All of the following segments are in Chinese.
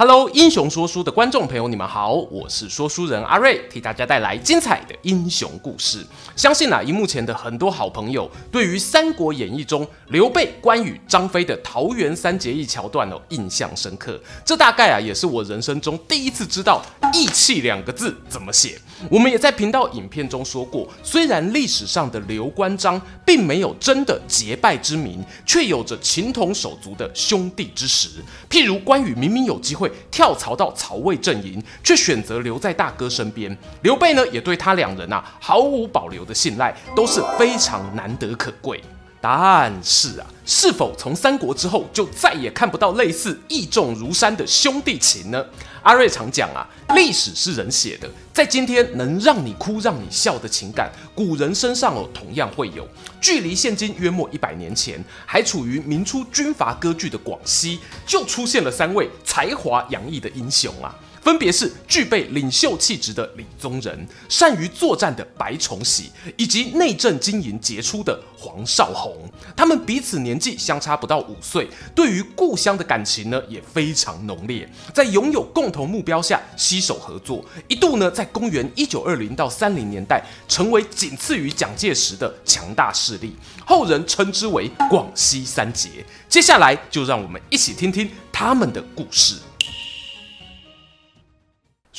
Hello，英雄说书的观众朋友，你们好，我是说书人阿瑞，替大家带来精彩的英雄故事。相信啊，荧幕前的很多好朋友，对于《三国演义》中刘备、关羽、张飞的桃园三结义桥段哦，印象深刻。这大概啊，也是我人生中第一次知道“义气”两个字怎么写。我们也在频道影片中说过，虽然历史上的刘关张并没有真的结拜之名，却有着情同手足的兄弟之实。譬如关羽明明有机会。跳槽到曹魏阵营，却选择留在大哥身边。刘备呢，也对他两人啊毫无保留的信赖，都是非常难得可贵。但是啊，是否从三国之后就再也看不到类似义重如山的兄弟情呢？阿瑞常讲啊，历史是人写的，在今天能让你哭让你笑的情感，古人身上哦同样会有。距离现今约莫一百年前，还处于明初军阀割据的广西，就出现了三位才华洋溢的英雄啊。分别是具备领袖气质的李宗仁，善于作战的白崇禧，以及内政经营杰出的黄绍竑。他们彼此年纪相差不到五岁，对于故乡的感情呢也非常浓烈。在拥有共同目标下携手合作，一度呢在公元一九二零到三零年代，成为仅次于蒋介石的强大势力。后人称之为广西三杰。接下来就让我们一起听听他们的故事。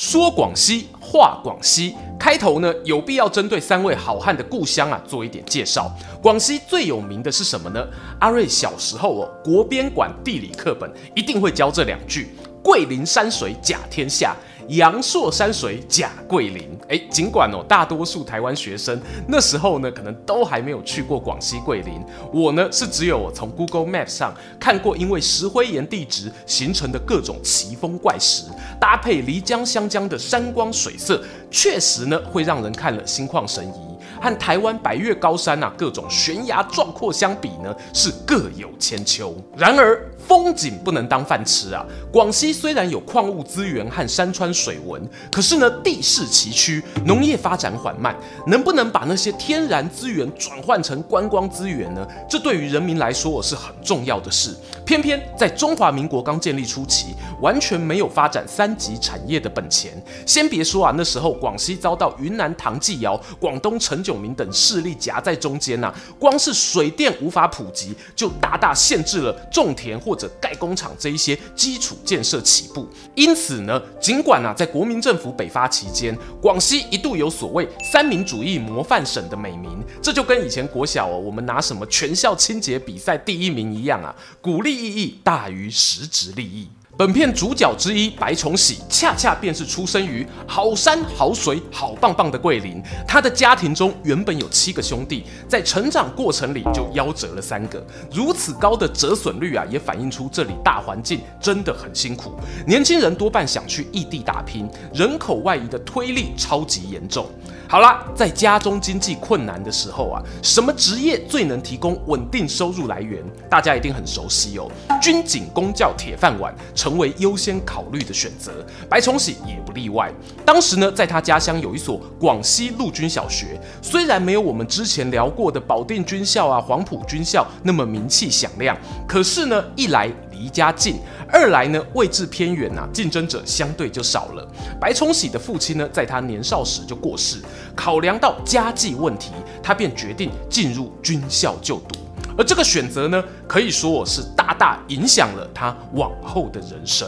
说广西，话广西。开头呢，有必要针对三位好汉的故乡啊做一点介绍。广西最有名的是什么呢？阿瑞小时候哦，国编馆地理课本一定会教这两句：桂林山水甲天下。阳朔山水甲桂林，哎，尽管哦，大多数台湾学生那时候呢，可能都还没有去过广西桂林。我呢，是只有我从 Google Map 上看过，因为石灰岩地质形成的各种奇峰怪石，搭配漓江湘江的山光水色，确实呢，会让人看了心旷神怡。和台湾百岳高山啊，各种悬崖壮阔相比呢，是各有千秋。然而风景不能当饭吃啊！广西虽然有矿物资源和山川水文，可是呢，地势崎岖，农业发展缓慢。能不能把那些天然资源转换成观光资源呢？这对于人民来说是很重要的事。偏偏在中华民国刚建立初期，完全没有发展三级产业的本钱。先别说啊，那时候广西遭到云南唐继尧、广东陈炯明等势力夹在中间呐、啊，光是水电无法普及，就大大限制了种田或者盖工厂这一些基础建设起步。因此呢，尽管啊，在国民政府北伐期间，广西一度有所谓三民主义模范省的美名，这就跟以前国小哦，我们拿什么全校清洁比赛第一名一样啊，鼓励意义大于实质利益。本片主角之一白崇禧，恰恰便是出生于好山好水好棒棒的桂林。他的家庭中原本有七个兄弟，在成长过程里就夭折了三个。如此高的折损率啊，也反映出这里大环境真的很辛苦。年轻人多半想去异地打拼，人口外移的推力超级严重。好啦，在家中经济困难的时候啊，什么职业最能提供稳定收入来源？大家一定很熟悉哦，军警公教铁饭碗成成为优先考虑的选择。白崇禧也不例外。当时呢，在他家乡有一所广西陆军小学，虽然没有我们之前聊过的保定军校啊、黄埔军校那么名气响亮，可是呢，一来离家近，二来呢，位置偏远呐，竞争者相对就少了。白崇禧的父亲呢，在他年少时就过世，考量到家计问题，他便决定进入军校就读。而这个选择呢，可以说我是大大影响了他往后的人生。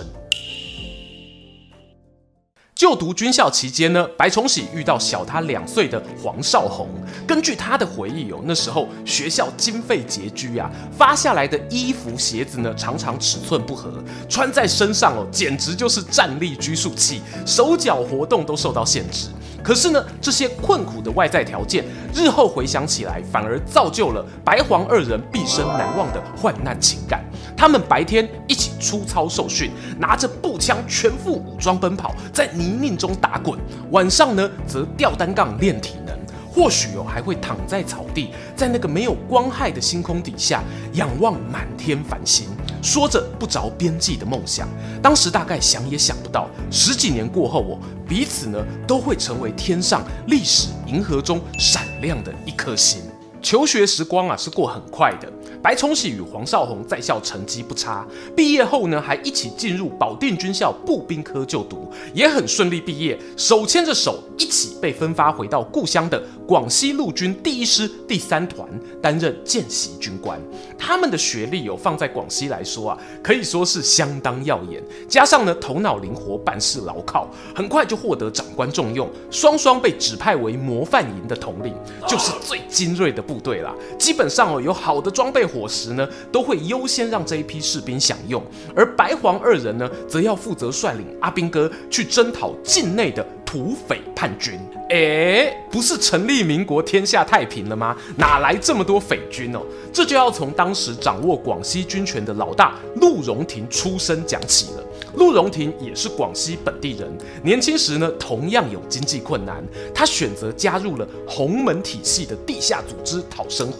就读军校期间呢，白崇禧遇到小他两岁的黄绍竑。根据他的回忆哦，那时候学校经费拮据啊，发下来的衣服鞋子呢，常常尺寸不合，穿在身上哦，简直就是站立拘束器，手脚活动都受到限制。可是呢，这些困苦的外在条件，日后回想起来，反而造就了白黄二人毕生难忘的患难情感。他们白天一起出操受训，拿着步枪全副武装奔跑，在泥泞中打滚；晚上呢，则吊单杠练体能。或许哦还会躺在草地，在那个没有光害的星空底下，仰望满天繁星，说着不着边际的梦想。当时大概想也想不到，十几年过后哦，彼此呢都会成为天上历史银河中闪亮的一颗星。求学时光啊是过很快的。白崇禧与黄绍竑在校成绩不差，毕业后呢还一起进入保定军校步兵科就读，也很顺利毕业，手牵着手一起被分发回到故乡的广西陆军第一师第三团担任见习军官。他们的学历有放在广西来说啊，可以说是相当耀眼，加上呢头脑灵活，办事牢靠，很快就获得长官重用，双双被指派为模范营的统领，就是最精锐的部队啦。基本上哦有好的装备。伙食呢，都会优先让这一批士兵享用，而白黄二人呢，则要负责率领阿兵哥去征讨境内的土匪叛军。诶，不是成立民国天下太平了吗？哪来这么多匪军哦？这就要从当时掌握广西军权的老大陆荣廷出身讲起了。陆荣廷也是广西本地人，年轻时呢，同样有经济困难，他选择加入了洪门体系的地下组织讨生活。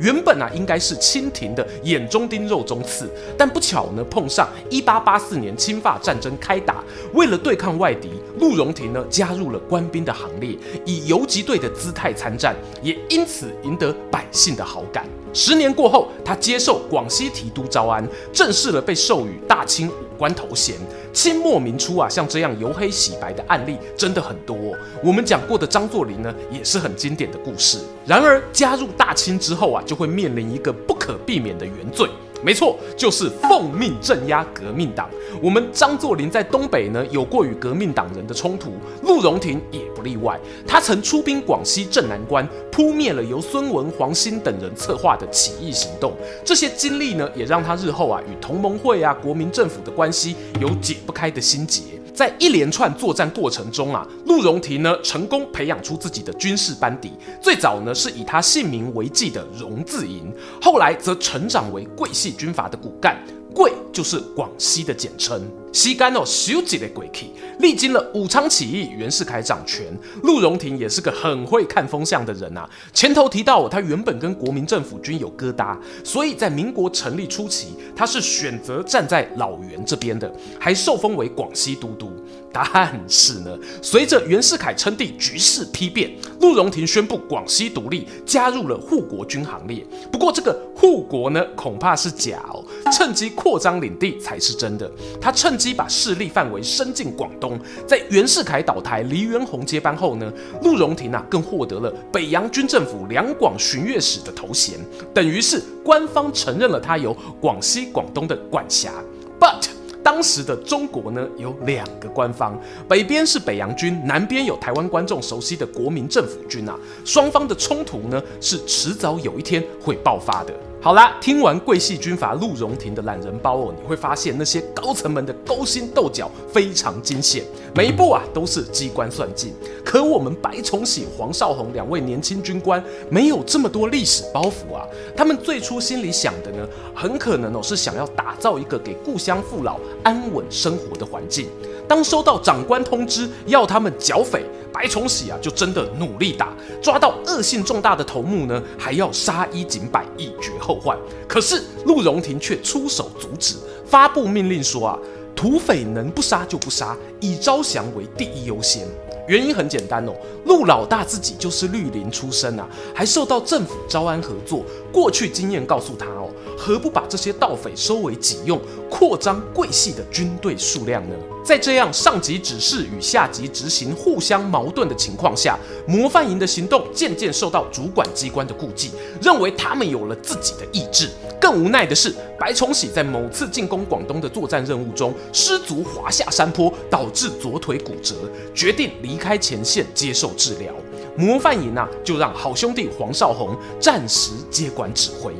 原本啊，应该是清廷的眼中钉、肉中刺，但不巧呢，碰上一八八四年侵法战争开打，为了对抗外敌，陆荣廷呢加入了官兵的行列，以游击队的姿态参战，也因此赢得百姓的好感。十年过后，他接受广西提督招安，正式了被授予大清官头衔。清末民初啊，像这样由黑洗白的案例真的很多。我们讲过的张作霖呢，也是很经典的故事。然而加入大清之后啊，就会面临一个不可避免的原罪。没错，就是奉命镇压革命党。我们张作霖在东北呢，有过与革命党人的冲突，陆荣廷也不例外。他曾出兵广西镇南关，扑灭了由孙文、黄兴等人策划的起义行动。这些经历呢，也让他日后啊与同盟会啊、国民政府的关系有解不开的心结。在一连串作战过程中啊，陆荣廷呢成功培养出自己的军事班底。最早呢是以他姓名为记的荣字营，后来则成长为桂系军阀的骨干。桂就是广西的简称。西干哦，修几的鬼气。历经了武昌起义，袁世凯掌权，陆荣廷也是个很会看风向的人啊。前头提到，他原本跟国民政府军有疙瘩，所以在民国成立初期，他是选择站在老袁这边的，还受封为广西都督。但是呢，随着袁世凯称帝，局势丕变，陆荣廷宣布广西独立，加入了护国军行列。不过这个护国呢，恐怕是假哦，趁机扩张领地才是真的。他趁机把势力范围伸进广东，在袁世凯倒台，黎元洪接班后呢，陆荣廷啊更获得了北洋军政府两广巡阅使的头衔，等于是官方承认了他有广西、广东的管辖。But 当时的中国呢，有两个官方，北边是北洋军，南边有台湾观众熟悉的国民政府军啊。双方的冲突呢，是迟早有一天会爆发的。好啦，听完桂系军阀陆荣廷的懒人包哦，你会发现那些高层们的勾心斗角非常惊险，每一步啊都是机关算尽。可我们白崇禧、黄绍竑两位年轻军官没有这么多历史包袱啊，他们最初心里想的呢，很可能哦是想要打造一个给故乡父老安稳生活的环境。当收到长官通知要他们剿匪，白崇禧啊就真的努力打，抓到恶性重大的头目呢，还要杀一儆百，以绝后患。可是陆荣廷却出手阻止，发布命令说啊，土匪能不杀就不杀，以招降为第一优先。原因很简单哦，陆老大自己就是绿林出身啊，还受到政府招安合作，过去经验告诉他哦，何不把这些盗匪收为己用，扩张桂系的军队数量呢？在这样上级指示与下级执行互相矛盾的情况下，模范营的行动渐渐受到主管机关的顾忌，认为他们有了自己的意志。更无奈的是，白崇禧在某次进攻广东的作战任务中失足滑下山坡，导致左腿骨折，决定离开前线接受治疗。模范营啊，就让好兄弟黄绍竑暂时接管指挥。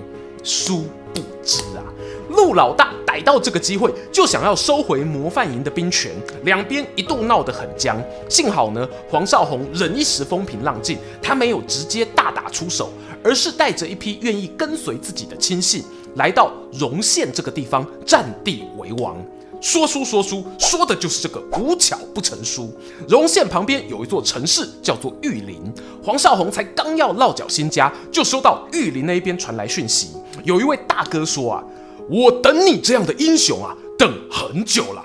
殊不知啊，陆老大逮到这个机会，就想要收回模范营的兵权，两边一度闹得很僵。幸好呢，黄绍竑忍一时风平浪静，他没有直接大打出手。而是带着一批愿意跟随自己的亲信，来到荣县这个地方占地为王。说书说书，说的就是这个无巧不成书。荣县旁边有一座城市叫做玉林，黄少红才刚要落脚新家，就收到玉林那边传来讯息，有一位大哥说啊，我等你这样的英雄啊，等很久了。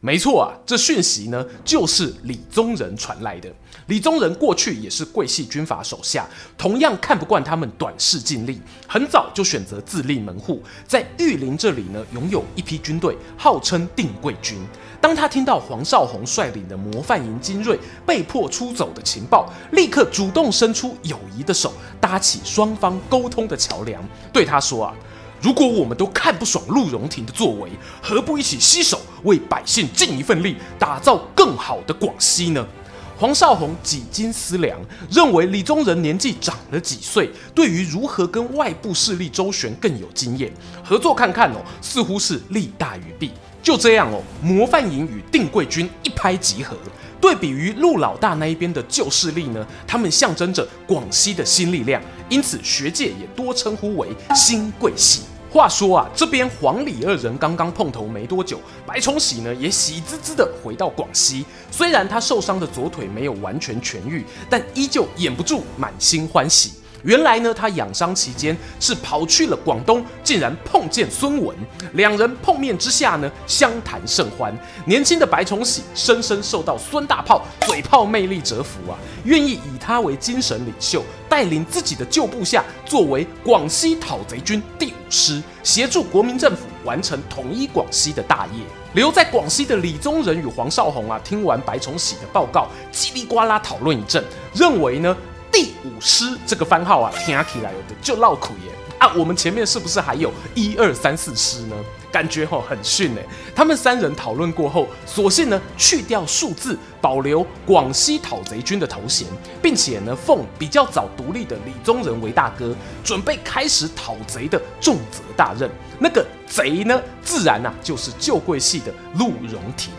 没错啊，这讯息呢就是李宗仁传来的。李宗仁过去也是桂系军阀手下，同样看不惯他们短视近利，很早就选择自立门户，在玉林这里呢拥有一批军队，号称定贵军。当他听到黄绍竑率领的模范营精锐被迫出走的情报，立刻主动伸出友谊的手，搭起双方沟通的桥梁，对他说啊。如果我们都看不爽陆荣廷的作为，何不一起携手为百姓尽一份力，打造更好的广西呢？黄绍竑几经思量，认为李宗仁年纪长了几岁，对于如何跟外部势力周旋更有经验，合作看看哦，似乎是利大于弊。就这样哦，模范营与定贵军一拍即合。对比于陆老大那一边的旧势力呢，他们象征着广西的新力量，因此学界也多称呼为新贵系。话说啊，这边黄李二人刚刚碰头没多久，白崇禧呢也喜滋滋的回到广西。虽然他受伤的左腿没有完全痊愈，但依旧掩不住满心欢喜。原来呢，他养伤期间是跑去了广东，竟然碰见孙文，两人碰面之下呢，相谈甚欢。年轻的白崇禧深深受到孙大炮嘴炮魅力折服啊，愿意以他为精神领袖，带领自己的旧部下作为广西讨贼军第五师，协助国民政府完成统一广西的大业。留在广西的李宗仁与黄绍竑啊，听完白崇禧的报告，叽里呱啦讨论一阵，认为呢。第五师这个番号啊，听起来有的就绕口耶啊！我们前面是不是还有一二三四师呢？感觉吼很逊哎。他们三人讨论过后，索性呢去掉数字，保留广西讨贼军的头衔，并且呢奉比较早独立的李宗仁为大哥，准备开始讨贼的重责大任。那个贼呢，自然呐、啊、就是旧贵系的陆荣廷。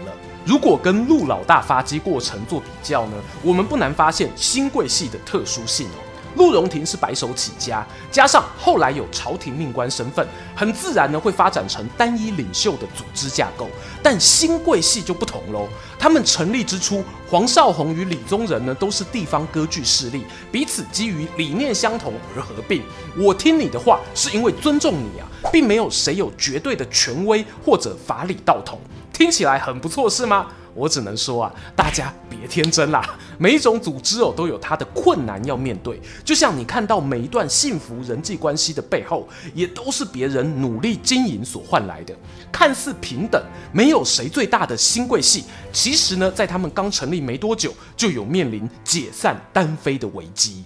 如果跟陆老大发迹过程做比较呢，我们不难发现新贵系的特殊性哦。陆荣廷是白手起家，加上后来有朝廷命官身份，很自然呢会发展成单一领袖的组织架构。但新贵系就不同喽，他们成立之初，黄绍竑与李宗仁呢都是地方割据势力，彼此基于理念相同而合并。我听你的话是因为尊重你啊，并没有谁有绝对的权威或者法理道统。听起来很不错，是吗？我只能说啊，大家别天真啦。每一种组织哦，都有它的困难要面对。就像你看到每一段幸福人际关系的背后，也都是别人努力经营所换来的。看似平等，没有谁最大的新贵系，其实呢，在他们刚成立没多久，就有面临解散单飞的危机。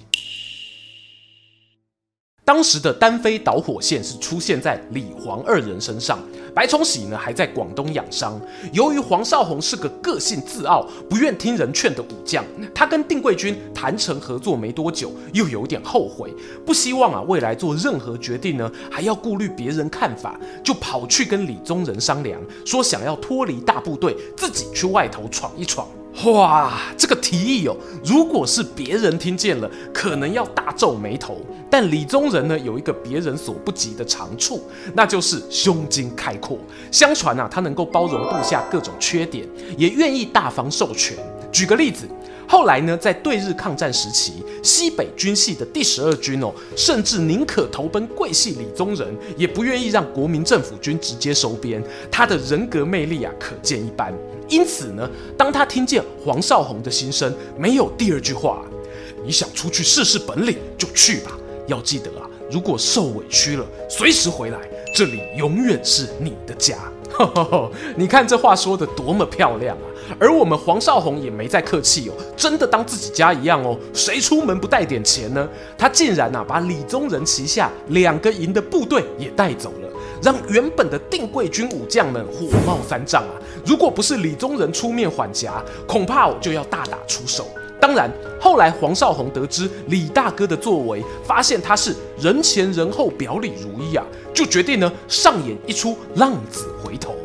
当时的单飞导火线是出现在李黄二人身上。白崇禧呢还在广东养伤，由于黄绍竑是个个性自傲、不愿听人劝的武将，他跟定贵军谈成合作没多久，又有点后悔，不希望啊未来做任何决定呢还要顾虑别人看法，就跑去跟李宗仁商量，说想要脱离大部队，自己去外头闯一闯。哇，这个提议哦，如果是别人听见了，可能要大皱眉头。但李宗仁呢，有一个别人所不及的长处，那就是胸襟开阔。相传啊，他能够包容部下各种缺点，也愿意大方授权。举个例子，后来呢，在对日抗战时期，西北军系的第十二军哦，甚至宁可投奔桂系李宗仁，也不愿意让国民政府军直接收编。他的人格魅力啊，可见一斑。因此呢，当他听见黄绍竑的心声，没有第二句话。你想出去试试本领就去吧，要记得啊，如果受委屈了，随时回来，这里永远是你的家。你看这话说的多么漂亮啊！而我们黄绍竑也没再客气哦，真的当自己家一样哦。谁出门不带点钱呢？他竟然啊，把李宗仁旗下两个营的部队也带走了。让原本的定贵军武将们火冒三丈啊！如果不是李宗仁出面缓颊，恐怕我就要大打出手。当然，后来黄绍竑得知李大哥的作为，发现他是人前人后表里如一啊，就决定呢上演一出浪子回头。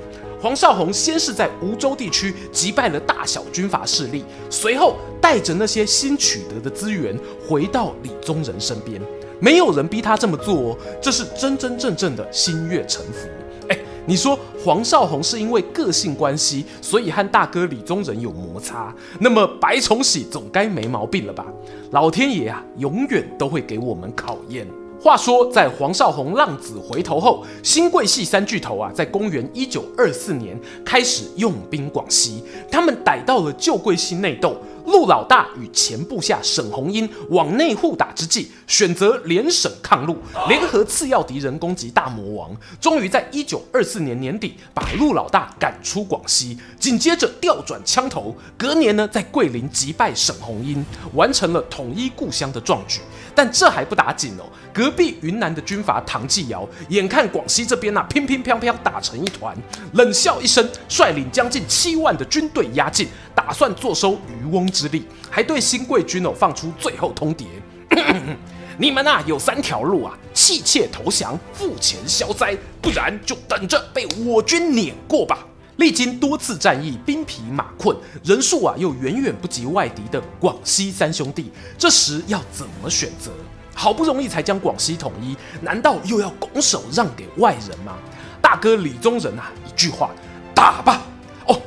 黄绍竑先是在梧州地区击败了大小军阀势力，随后带着那些新取得的资源回到李宗仁身边。没有人逼他这么做哦，这是真真正正的心悦诚服。哎，你说黄绍鸿是因为个性关系，所以和大哥李宗仁有摩擦，那么白崇禧总该没毛病了吧？老天爷啊，永远都会给我们考验。话说，在黄绍鸿浪子回头后，新贵系三巨头啊，在公元一九二四年开始用兵广西，他们逮到了旧贵系内斗。陆老大与前部下沈红英往内互打之际，选择联沈抗陆，联合次要敌人攻击大魔王，终于在一九二四年年底把陆老大赶出广西。紧接着调转枪头，隔年呢在桂林击败沈红英，完成了统一故乡的壮举。但这还不打紧哦，隔壁云南的军阀唐继尧眼看广西这边呐、乒乒乓乓打成一团，冷笑一声，率领将近七万的军队压境，打算坐收渔翁之力，还对新贵军哦放出最后通牒：你们啊有三条路啊，弃窃投降、付钱消灾，不然就等着被我军碾过吧。历经多次战役，兵疲马困，人数啊又远远不及外敌的广西三兄弟，这时要怎么选择？好不容易才将广西统一，难道又要拱手让给外人吗？大哥李宗仁啊，一句话，打吧！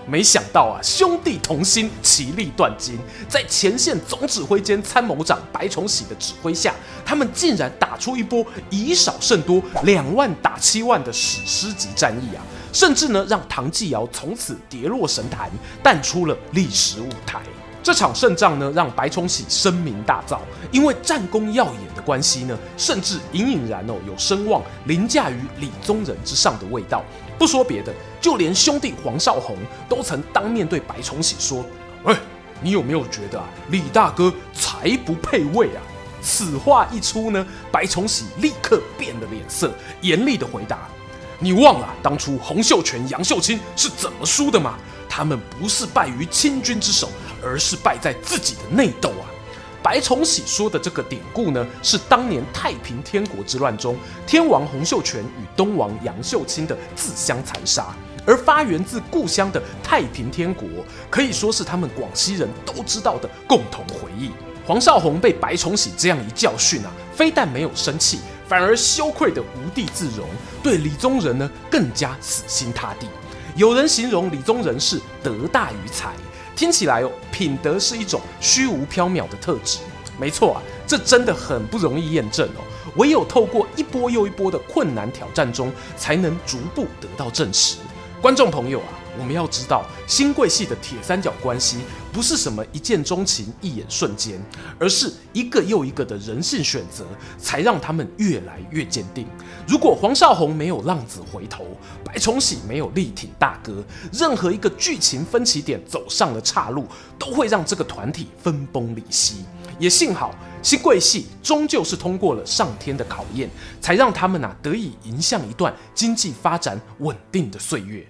没想到啊，兄弟同心，其利断金，在前线总指挥兼参谋长白崇禧的指挥下，他们竟然打出一波以少胜多，两万打七万的史诗级战役啊！甚至呢，让唐继尧从此跌落神坛，淡出了历史舞台。这场胜仗呢，让白崇禧声名大噪，因为战功耀眼的关系呢，甚至隐隐然哦有声望凌驾于李宗仁之上的味道。不说别的，就连兄弟黄绍鸿都曾当面对白崇禧说：“哎，你有没有觉得啊，李大哥才不配位啊？”此话一出呢，白崇禧立刻变了脸色，严厉地回答。你忘了当初洪秀全、杨秀清是怎么输的吗？他们不是败于清军之手，而是败在自己的内斗啊！白崇禧说的这个典故呢，是当年太平天国之乱中，天王洪秀全与东王杨秀清的自相残杀，而发源自故乡的太平天国，可以说是他们广西人都知道的共同回忆。黄绍鸿被白崇禧这样一教训啊，非但没有生气。反而羞愧得无地自容，对李宗仁呢更加死心塌地。有人形容李宗仁是德大于才，听起来哦，品德是一种虚无缥缈的特质。没错啊，这真的很不容易验证哦。唯有透过一波又一波的困难挑战中，才能逐步得到证实。观众朋友啊。我们要知道，新贵系的铁三角关系不是什么一见钟情、一眼瞬间，而是一个又一个的人性选择，才让他们越来越坚定。如果黄少鸿没有浪子回头，白崇禧没有力挺大哥，任何一个剧情分歧点走上了岔路，都会让这个团体分崩离析。也幸好，新贵系终究是通过了上天的考验，才让他们啊得以迎向一段经济发展稳定的岁月。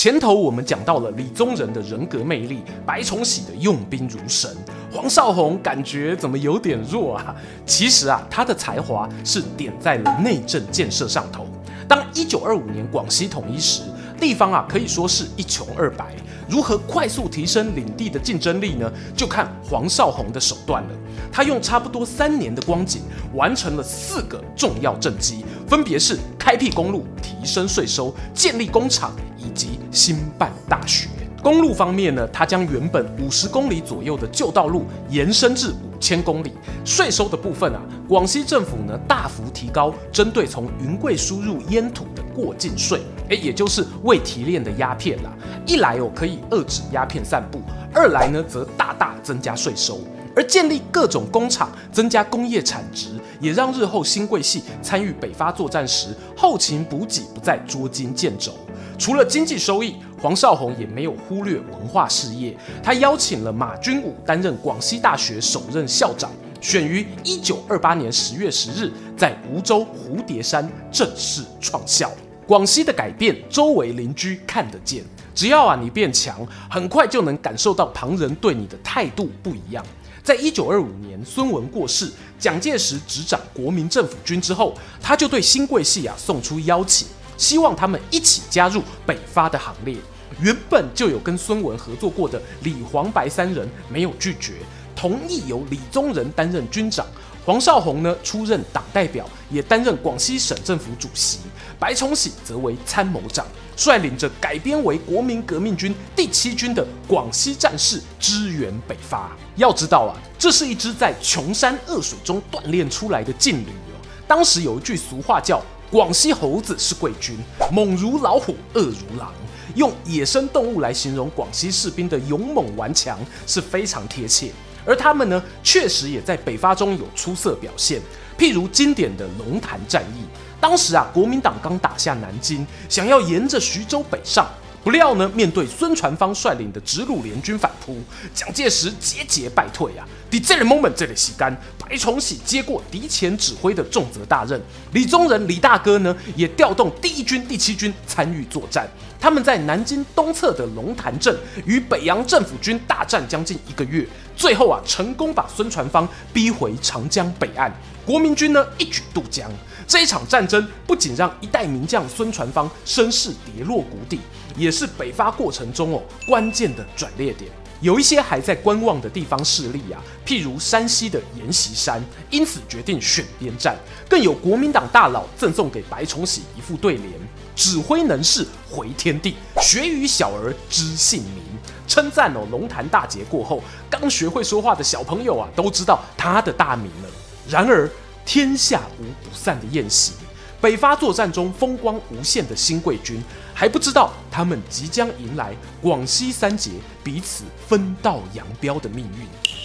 前头我们讲到了李宗仁的人格魅力，白崇禧的用兵如神，黄绍鸿感觉怎么有点弱啊？其实啊，他的才华是点在了内政建设上头。当一九二五年广西统一时，地方啊可以说是一穷二白，如何快速提升领地的竞争力呢？就看黄绍鸿的手段了。他用差不多三年的光景，完成了四个重要政绩，分别是开辟公路、提升税收、建立工厂。以及兴办大学。公路方面呢，他将原本五十公里左右的旧道路延伸至五千公里。税收的部分啊，广西政府呢大幅提高针对从云贵输入烟土的过境税，诶，也就是未提炼的鸦片啦。一来哦可以遏制鸦片散布，二来呢则大大增加税收。而建立各种工厂，增加工业产值，也让日后新贵系参与北伐作战时，后勤补给不再捉襟见肘。除了经济收益，黄绍鸿也没有忽略文化事业。他邀请了马君武担任广西大学首任校长，选于一九二八年十月十日在梧州蝴蝶山正式创校。广西的改变，周围邻居看得见。只要啊你变强，很快就能感受到旁人对你的态度不一样。在一九二五年，孙文过世，蒋介石执掌国民政府军之后，他就对新贵系啊送出邀请。希望他们一起加入北伐的行列。原本就有跟孙文合作过的李黄白三人没有拒绝，同意由李宗仁担任军长，黄绍竑呢出任党代表，也担任广西省政府主席。白崇禧则为参谋长，率领着改编为国民革命军第七军的广西战士支援北伐。要知道啊，这是一支在穷山恶水中锻炼出来的劲旅哦。当时有一句俗话叫“广西猴子是贵军，猛如老虎，恶如狼”，用野生动物来形容广西士兵的勇猛顽强是非常贴切。而他们呢，确实也在北伐中有出色表现，譬如经典的龙潭战役。当时啊，国民党刚打下南京，想要沿着徐州北上，不料呢，面对孙传芳率领的直鲁联军反扑，蒋介石节节败退啊。在这个 moment，这里洗干，白崇禧接过敌前指挥的重责大任，李宗仁李大哥呢，也调动第一军、第七军参与作战。他们在南京东侧的龙潭镇与北洋政府军大战将近一个月，最后啊，成功把孙传芳逼回长江北岸，国民军呢一举渡江。这一场战争不仅让一代名将孙传芳声势跌落谷底，也是北伐过程中哦关键的转捩点。有一些还在观望的地方势力啊，譬如山西的阎锡山，因此决定选边站。更有国民党大佬赠送给白崇禧一副对联：“指挥能事回天地，学与小儿知姓名。”称赞哦，龙潭大捷过后，刚学会说话的小朋友啊，都知道他的大名了。然而。天下无不散的宴席，北伐作战中风光无限的新贵军还不知道，他们即将迎来广西三杰彼此分道扬镳的命运。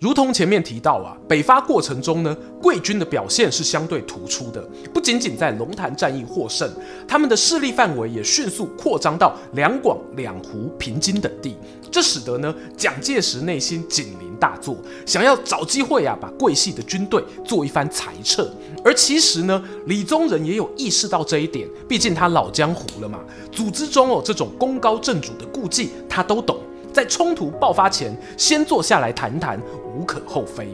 如同前面提到啊，北伐过程中呢，贵军的表现是相对突出的，不仅仅在龙潭战役获胜，他们的势力范围也迅速扩张到两广、两湖、平津等地，这使得呢，蒋介石内心警铃大作，想要找机会啊，把桂系的军队做一番裁撤。而其实呢，李宗仁也有意识到这一点，毕竟他老江湖了嘛，组织中哦这种功高震主的顾忌他都懂。在冲突爆发前，先坐下来谈谈，无可厚非。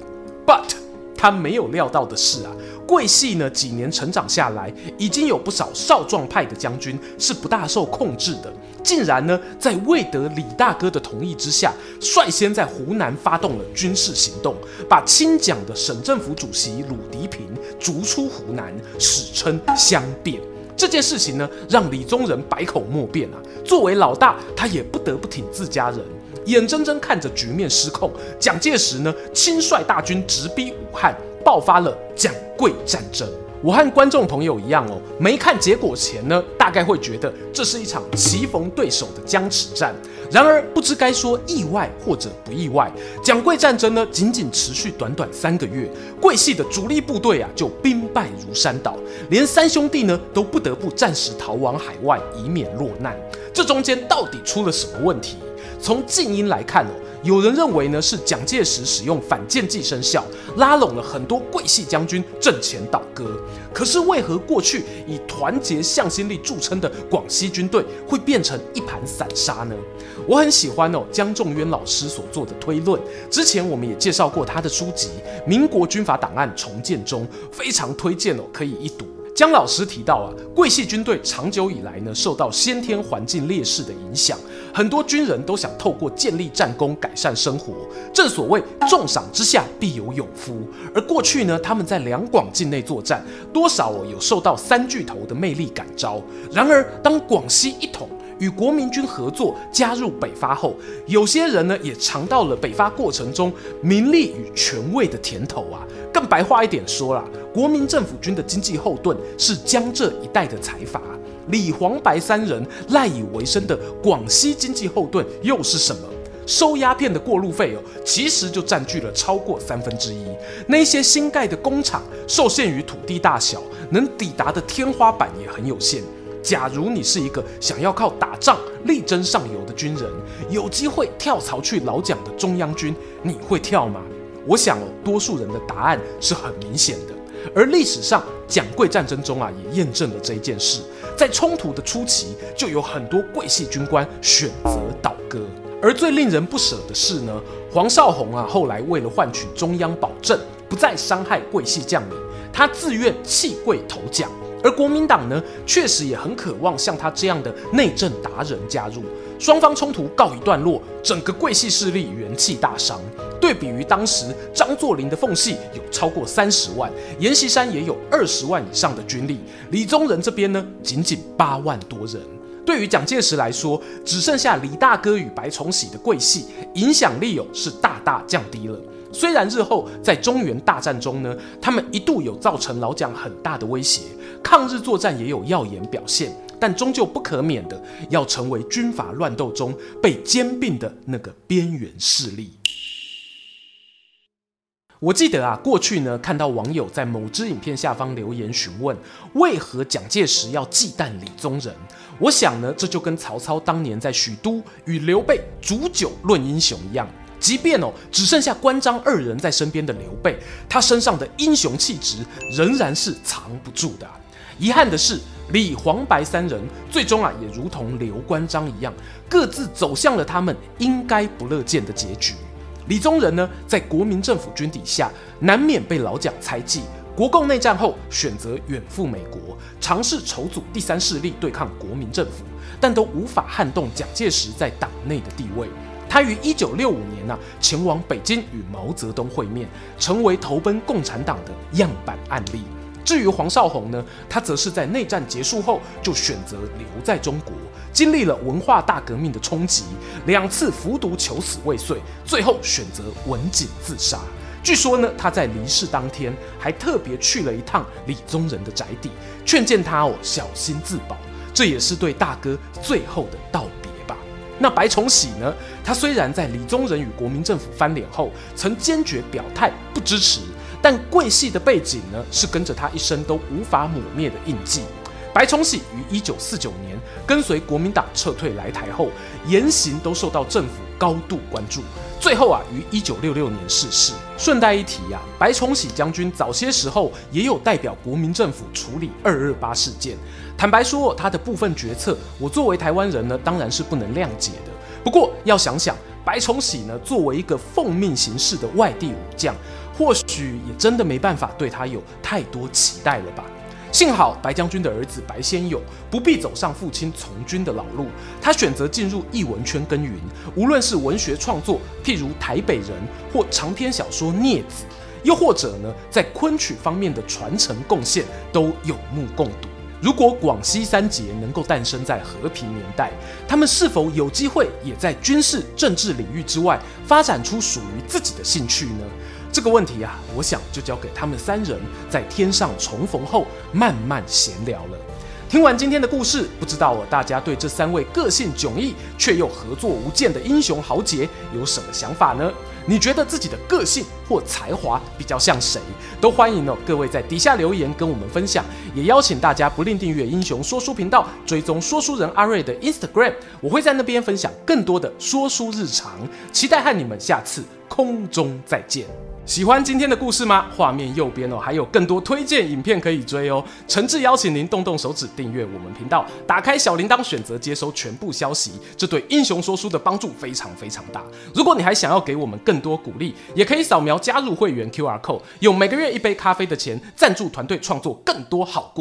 But 他没有料到的是啊，桂系呢几年成长下来，已经有不少少壮派的将军是不大受控制的，竟然呢在未得李大哥的同意之下，率先在湖南发动了军事行动，把亲蒋的省政府主席鲁涤平逐出湖南，史称湘变。这件事情呢，让李宗仁百口莫辩啊。作为老大，他也不得不挺自家人，眼睁睁看着局面失控。蒋介石呢，亲率大军直逼武汉，爆发了蒋桂战争。我和观众朋友一样哦，没看结果前呢，大概会觉得这是一场棋逢对手的僵持战。然而，不知该说意外或者不意外，蒋桂战争呢，仅仅持续短短三个月，桂系的主力部队啊就兵败如山倒，连三兄弟呢都不得不暂时逃往海外，以免落难。这中间到底出了什么问题？从静音来看哦。有人认为呢，是蒋介石使用反间计生效，拉拢了很多桂系将军阵前倒戈。可是为何过去以团结向心力著称的广西军队会变成一盘散沙呢？我很喜欢哦，江仲渊老师所做的推论。之前我们也介绍过他的书籍《民国军阀档案重建中》，非常推荐哦，可以一读。江老师提到啊，桂系军队长久以来呢，受到先天环境劣势的影响，很多军人都想透过建立战功改善生活。正所谓重赏之下必有勇夫，而过去呢，他们在两广境内作战，多少有受到三巨头的魅力感召。然而，当广西一统，与国民军合作，加入北伐后，有些人呢也尝到了北伐过程中名利与权位的甜头啊。更白话一点说啦，国民政府军的经济后盾是江浙一带的财阀，李黄白三人赖以为生的广西经济后盾又是什么？收鸦片的过路费哦，其实就占据了超过三分之一。那些新盖的工厂受限于土地大小，能抵达的天花板也很有限。假如你是一个想要靠打仗力争上游的军人，有机会跳槽去老蒋的中央军，你会跳吗？我想哦，多数人的答案是很明显的。而历史上蒋桂战争中啊，也验证了这一件事。在冲突的初期，就有很多桂系军官选择倒戈。而最令人不舍的是呢，黄绍竑啊，后来为了换取中央保证，不再伤害桂系将领，他自愿弃桂投蒋。而国民党呢，确实也很渴望像他这样的内政达人加入，双方冲突告一段落，整个桂系势力元气大伤。对比于当时张作霖的奉系有超过三十万，阎锡山也有二十万以上的军力，李宗仁这边呢，仅仅八万多人。对于蒋介石来说，只剩下李大哥与白崇禧的桂系，影响力有是大大降低了。虽然日后在中原大战中呢，他们一度有造成老蒋很大的威胁，抗日作战也有耀眼表现，但终究不可免的要成为军阀乱斗中被兼并的那个边缘势力。我记得啊，过去呢看到网友在某支影片下方留言询问，为何蒋介石要忌惮李宗仁？我想呢，这就跟曹操当年在许都与刘备煮酒论英雄一样，即便哦只剩下关张二人在身边的刘备，他身上的英雄气质仍然是藏不住的。遗憾的是，李黄白三人最终啊也如同刘关张一样，各自走向了他们应该不乐见的结局。李宗仁呢，在国民政府军底下，难免被老蒋猜忌。国共内战后，选择远赴美国，尝试筹组第三势力对抗国民政府，但都无法撼动蒋介石在党内的地位。他于一九六五年啊，前往北京与毛泽东会面，成为投奔共产党的样板案例。至于黄绍竑呢，他则是在内战结束后就选择留在中国，经历了文化大革命的冲击，两次服毒求死未遂，最后选择刎颈自杀。据说呢，他在离世当天还特别去了一趟李宗仁的宅邸，劝谏他哦小心自保，这也是对大哥最后的道别吧。那白崇禧呢？他虽然在李宗仁与国民政府翻脸后，曾坚决表态不支持，但桂系的背景呢，是跟着他一生都无法抹灭的印记。白崇禧于一九四九年跟随国民党撤退来台后，言行都受到政府高度关注。最后啊，于一九六六年逝世。顺带一提呀、啊，白崇禧将军早些时候也有代表国民政府处理二二八事件。坦白说，他的部分决策，我作为台湾人呢，当然是不能谅解的。不过要想想，白崇禧呢，作为一个奉命行事的外地武将，或许也真的没办法对他有太多期待了吧。幸好白将军的儿子白先勇不必走上父亲从军的老路，他选择进入艺文圈耕耘。无论是文学创作，譬如《台北人》或长篇小说《孽子》，又或者呢，在昆曲方面的传承贡献，都有目共睹。如果广西三杰能够诞生在和平年代，他们是否有机会也在军事、政治领域之外发展出属于自己的兴趣呢？这个问题啊，我想就交给他们三人在天上重逢后慢慢闲聊了。听完今天的故事，不知道，大家对这三位个性迥异却又合作无间的英雄豪杰有什么想法呢？你觉得自己的个性或才华比较像谁？都欢迎哦，各位在底下留言跟我们分享。也邀请大家不吝订阅英雄说书频道，追踪说书人阿瑞的 Instagram，我会在那边分享更多的说书日常。期待和你们下次空中再见。喜欢今天的故事吗？画面右边哦，还有更多推荐影片可以追哦。诚挚邀请您动动手指订阅我们频道，打开小铃铛，选择接收全部消息，这对英雄说书的帮助非常非常大。如果你还想要给我们更多鼓励，也可以扫描加入会员 QR code，用每个月一杯咖啡的钱赞助团队创作更多好故。